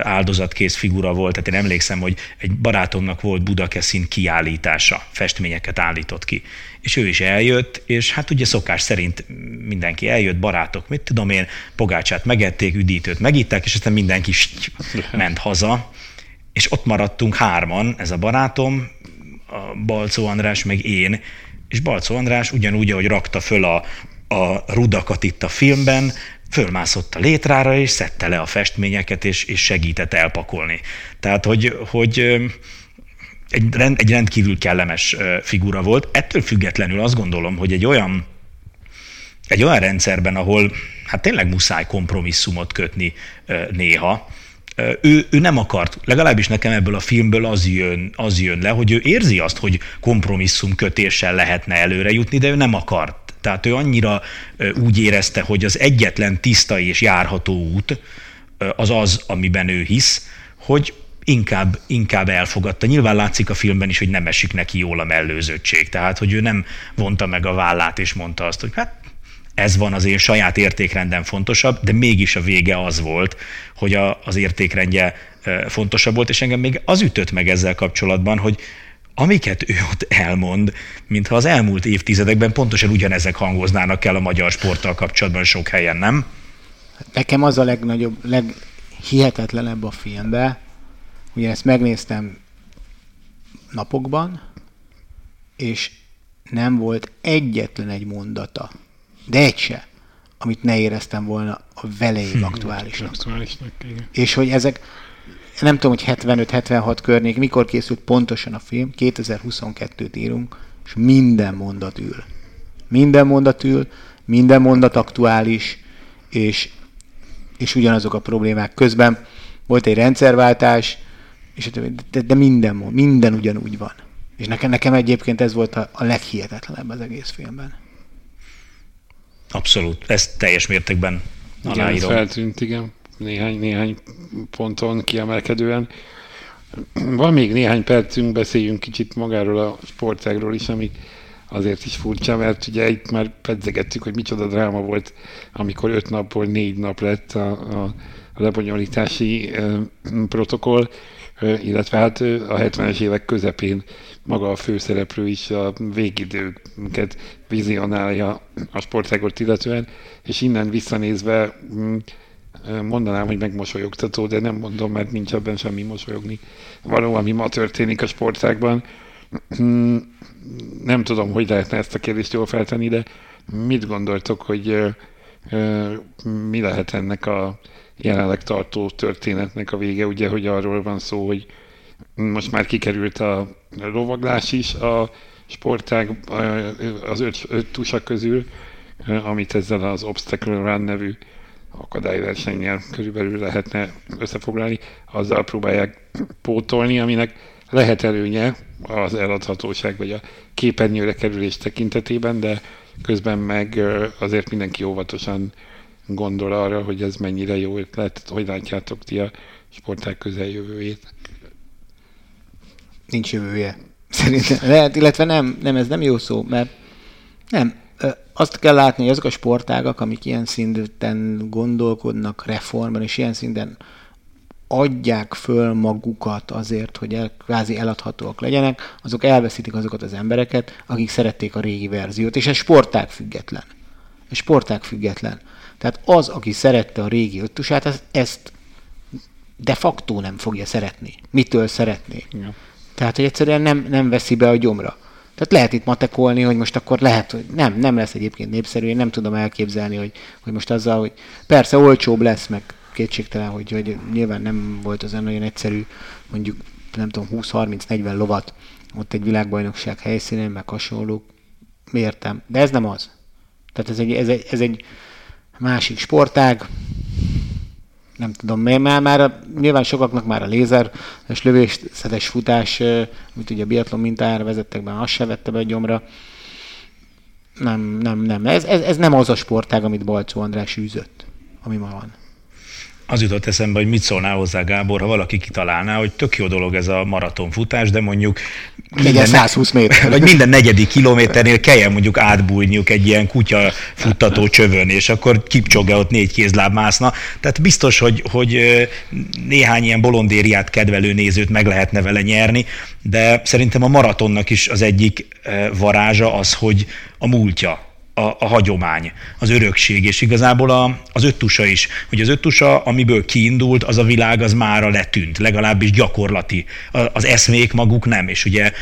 áldozatkész figura volt. Tehát én emlékszem, hogy egy barátomnak volt Budakeszin kiállítása, festményeket állított ki. És ő is eljött, és hát ugye szokás szerint mindenki eljött, barátok, mit tudom én, pogácsát megették, üdítőt megitták, és aztán mindenki ment haza, és ott maradtunk hárman, ez a barátom, a Balcó András, meg én, és Balcó András ugyanúgy, ahogy rakta föl a, a rudakat itt a filmben, fölmászott a létrára, és szedte le a festményeket, és, és segített elpakolni. Tehát, hogy, hogy egy, rend, egy rendkívül kellemes figura volt. Ettől függetlenül azt gondolom, hogy egy olyan, egy olyan rendszerben, ahol hát tényleg muszáj kompromisszumot kötni néha, ő, ő nem akart, legalábbis nekem ebből a filmből az jön, az jön le, hogy ő érzi azt, hogy kompromisszum kötéssel lehetne előre jutni, de ő nem akart. Tehát ő annyira úgy érezte, hogy az egyetlen tiszta és járható út az az, amiben ő hisz, hogy inkább, inkább elfogadta. Nyilván látszik a filmben is, hogy nem esik neki jól a mellőzöttség. Tehát, hogy ő nem vonta meg a vállát és mondta azt, hogy hát ez van az én saját értékrendem fontosabb, de mégis a vége az volt, hogy a, az értékrendje fontosabb volt, és engem még az ütött meg ezzel kapcsolatban, hogy amiket ő ott elmond, mintha az elmúlt évtizedekben pontosan ugyanezek hangoznának el a magyar sporttal kapcsolatban sok helyen, nem? Nekem az a legnagyobb, leghihetetlenebb a filmben, ugye ezt megnéztem napokban, és nem volt egyetlen egy mondata, de egy se, amit ne éreztem volna a velejéig hmm, aktuálisnak. aktuálisnak igen. És hogy ezek, nem tudom, hogy 75-76 környék, mikor készült pontosan a film, 2022-t írunk, és minden mondat ül. Minden mondat ül, minden mondat aktuális, és, és ugyanazok a problémák. Közben volt egy rendszerváltás, és de, de minden, minden ugyanúgy van. És nekem, nekem egyébként ez volt a, a leghihetetlenebb az egész filmben. Abszolút, ezt teljes mértékben aláírom. Igen, feltűnt, igen, néhány, néhány ponton kiemelkedően. Van még néhány percünk, beszéljünk kicsit magáról a sportágról is, ami azért is furcsa, mert ugye itt már pedzegettük, hogy micsoda dráma volt, amikor öt napból négy nap lett a, a, a lebonyolítási e, protokoll, illetve hát a 70-es évek közepén maga a főszereplő is a végidőket vizionálja a sportágot illetően, és innen visszanézve mm, mondanám, hogy megmosolyogtató, de nem mondom, mert nincs abban semmi mosolyogni. Való, ami ma történik a sportágban. Mm, nem tudom, hogy lehetne ezt a kérdést jól feltenni, de mit gondoltok, hogy mi lehet ennek a jelenleg tartó történetnek a vége, ugye, hogy arról van szó, hogy most már kikerült a lovaglás is a sportág az öt, öt tusa közül, amit ezzel az Obstacle Run nevű akadályversennyel körülbelül lehetne összefoglalni, azzal próbálják pótolni, aminek lehet előnye az eladhatóság vagy a képernyőre kerülés tekintetében, de közben meg azért mindenki óvatosan gondol arra, hogy ez mennyire jó ötlet, hogy látjátok ti a sporták közeljövőjét? Nincs jövője. Szerintem lehet, illetve nem, nem, ez nem jó szó, mert nem, azt kell látni, hogy azok a sportágak, amik ilyen szinten gondolkodnak reformban, és ilyen szinten adják föl magukat azért, hogy el, kvázi eladhatóak legyenek, azok elveszítik azokat az embereket, akik szerették a régi verziót, és ez sportág független. Ez sportág független. Tehát az, aki szerette a régi öttusát, ezt de facto nem fogja szeretni. Mitől szeretné? Ja. Tehát, hogy egyszerűen nem, nem veszi be a gyomra. Tehát lehet itt matekolni, hogy most akkor lehet, hogy nem, nem lesz egyébként népszerű, én nem tudom elképzelni, hogy, hogy most azzal, hogy persze olcsóbb lesz, meg kétségtelen, hogy, hogy nyilván nem volt az nagyon egyszerű, mondjuk nem tudom, 20-30-40 lovat ott egy világbajnokság helyszínén, meg hasonlók, értem. De ez nem az. Tehát ez egy, ez egy, ez egy másik sportág, nem tudom, már, már nyilván sokaknak már a lézer és lövészetes futás, amit ugye a biatlon mintájára vezettek be, azt se vette be a gyomra. Nem, nem, nem. Ez, ez, ez nem az a sportág, amit Balcó András űzött, ami ma van az jutott eszembe, hogy mit szólnál hozzá Gábor, ha valaki kitalálná, hogy tök jó dolog ez a maratonfutás, de mondjuk minden, 120 méter. Vagy minden negyedik kilométernél kelljen mondjuk átbújniuk egy ilyen kutya futtató csövön, és akkor kipcsoge ott négy kézláb mászna. Tehát biztos, hogy, hogy néhány ilyen bolondériát kedvelő nézőt meg lehetne vele nyerni, de szerintem a maratonnak is az egyik varázsa az, hogy a múltja a, a hagyomány, az örökség, és igazából a, az öttusa is, hogy az öttusa, amiből kiindult, az a világ, az mára letűnt, legalábbis gyakorlati. Az eszmék maguk nem, és ugye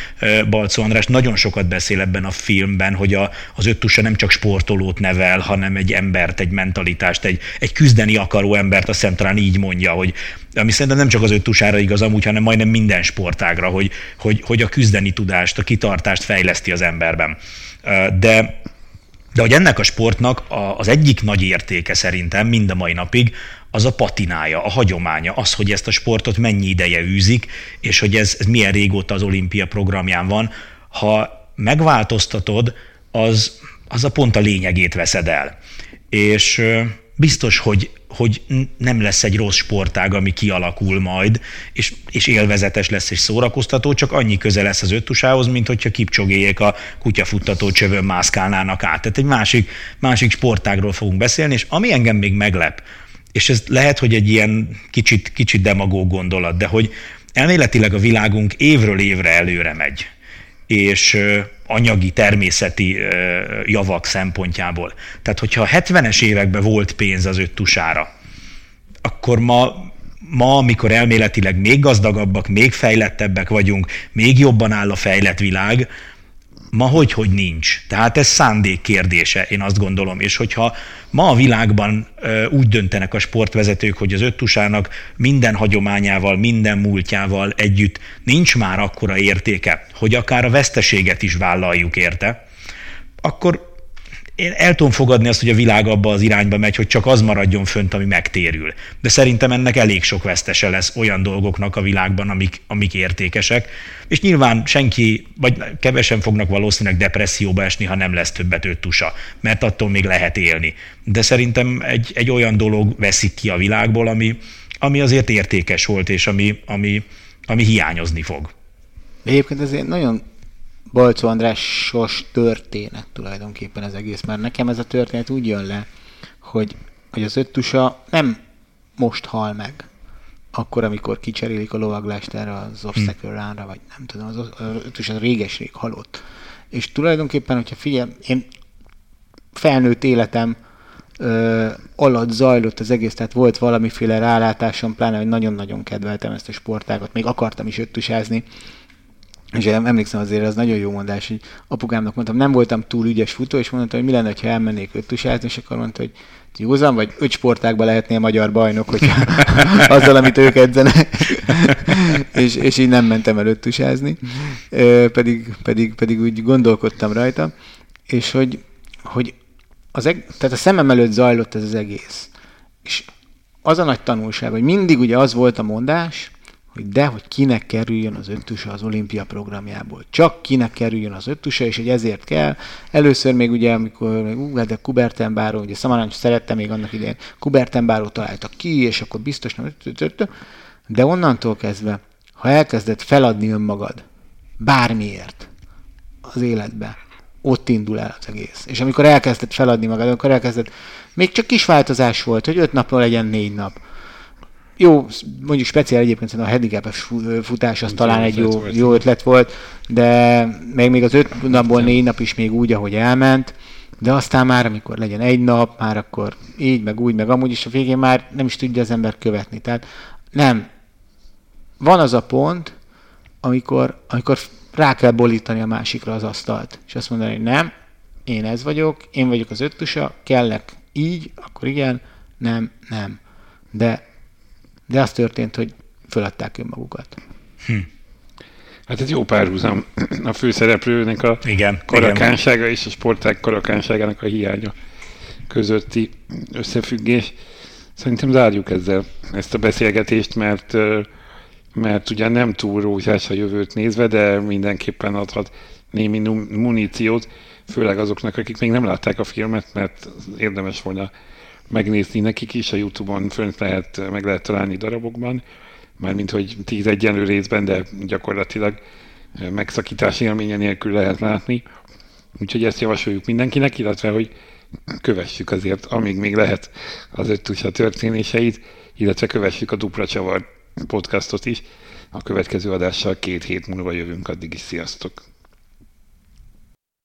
Balcó András nagyon sokat beszél ebben a filmben, hogy a, az öttusa nem csak sportolót nevel, hanem egy embert, egy mentalitást, egy, egy küzdeni akaró embert, azt hiszem talán így mondja, hogy ami szerintem nem csak az öttusára igaz amúgy, hanem majdnem minden sportágra, hogy, hogy, hogy a küzdeni tudást, a kitartást fejleszti az emberben. De de hogy ennek a sportnak az egyik nagy értéke szerintem mind a mai napig az a patinája, a hagyománya, az, hogy ezt a sportot mennyi ideje űzik, és hogy ez, ez milyen régóta az olimpia programján van. Ha megváltoztatod, az, az a pont a lényegét veszed el. És biztos, hogy, hogy nem lesz egy rossz sportág, ami kialakul majd, és, és élvezetes lesz és szórakoztató, csak annyi köze lesz az öttusához, mint hogyha kipcsogéjék a kutyafuttató csövön mászkálnának át. Tehát egy másik, másik sportágról fogunk beszélni, és ami engem még meglep, és ez lehet, hogy egy ilyen kicsit, kicsit demagóg gondolat, de hogy elméletileg a világunk évről évre előre megy és anyagi, természeti javak szempontjából. Tehát, hogyha a 70-es években volt pénz az öttusára, akkor ma ma, amikor elméletileg még gazdagabbak, még fejlettebbek vagyunk, még jobban áll a fejlett világ, ma hogy, hogy nincs. Tehát ez szándék kérdése, én azt gondolom. És hogyha ma a világban úgy döntenek a sportvezetők, hogy az öttusának minden hagyományával, minden múltjával együtt nincs már akkora értéke, hogy akár a veszteséget is vállaljuk érte, akkor én el tudom fogadni azt, hogy a világ abba az irányba megy, hogy csak az maradjon fönt, ami megtérül. De szerintem ennek elég sok vesztese lesz olyan dolgoknak a világban, amik, amik értékesek. És nyilván senki, vagy kevesen fognak valószínűleg depresszióba esni, ha nem lesz többet öttusa, mert attól még lehet élni. De szerintem egy, egy olyan dolog veszik ki a világból, ami, ami azért értékes volt, és ami, ami, ami hiányozni fog. Egyébként ezért nagyon Balcó Andrásos történet tulajdonképpen az egész, mert nekem ez a történet úgy jön le, hogy, hogy az öttusa nem most hal meg, akkor, amikor kicserélik a lovaglást erre az obstacle hmm. ránra, vagy nem tudom, az, az öttus az réges-rég halott. És tulajdonképpen, hogyha figyelj, én felnőtt életem ö, alatt zajlott az egész, tehát volt valamiféle rálátásom, pláne, hogy nagyon-nagyon kedveltem ezt a sportágat, még akartam is öttusázni, és emlékszem azért, az nagyon jó mondás, hogy apukámnak mondtam, nem voltam túl ügyes futó, és mondtam, hogy mi lenne, ha elmennék öttusázni, és akkor mondta, hogy józan, vagy öt sportákban lehetnél magyar bajnok, hogy azzal, amit ők edzenek. és, és így nem mentem el öttusázni, pedig, pedig, pedig úgy gondolkodtam rajta, és hogy, hogy az eg- tehát a szemem előtt zajlott ez az egész. És az a nagy tanulság, hogy mindig ugye az volt a mondás, hogy de, hogy kinek kerüljön az öttusa az olimpia programjából. Csak kinek kerüljön az öttusa, és hogy ezért kell. Először még ugye, amikor ú, hát de Kubertenbáró, ugye Szamaráncs szerette még annak idején, Kubertenbáró találtak ki, és akkor biztos nem, de onnantól kezdve, ha elkezded feladni önmagad bármiért az életbe, ott indul el az egész. És amikor elkezded feladni magad, akkor elkezded, még csak kis változás volt, hogy öt napról legyen négy nap jó, mondjuk speciál egyébként a handicapes futás az talán egy jó, jó ötlet volt, de még, még az öt napból négy nap is még úgy, ahogy elment, de aztán már, amikor legyen egy nap, már akkor így, meg úgy, meg amúgy is a végén már nem is tudja az ember követni. Tehát nem. Van az a pont, amikor, amikor rá kell bolítani a másikra az asztalt, és azt mondani, hogy nem, én ez vagyok, én vagyok az öttusa, kellek így, akkor igen, nem, nem. De de az történt, hogy föladták önmagukat. Hm. Hát ez jó párhuzam a főszereplőnek a igen, karakánsága igen. és a sporták karakánságának a hiánya közötti összefüggés. Szerintem zárjuk ezzel ezt a beszélgetést, mert mert ugye nem túl rózsás a jövőt nézve, de mindenképpen adhat némi muníciót, főleg azoknak, akik még nem látták a filmet, mert érdemes volna megnézni nekik is, a Youtube-on fönt lehet, meg lehet találni darabokban, mármint hogy tíz egyenlő részben, de gyakorlatilag megszakítás élménye nélkül lehet látni. Úgyhogy ezt javasoljuk mindenkinek, illetve hogy kövessük azért, amíg még lehet az öttusa történéseit, illetve kövessük a Dupla Csavar podcastot is. A következő adással két hét múlva jövünk, addig is sziasztok!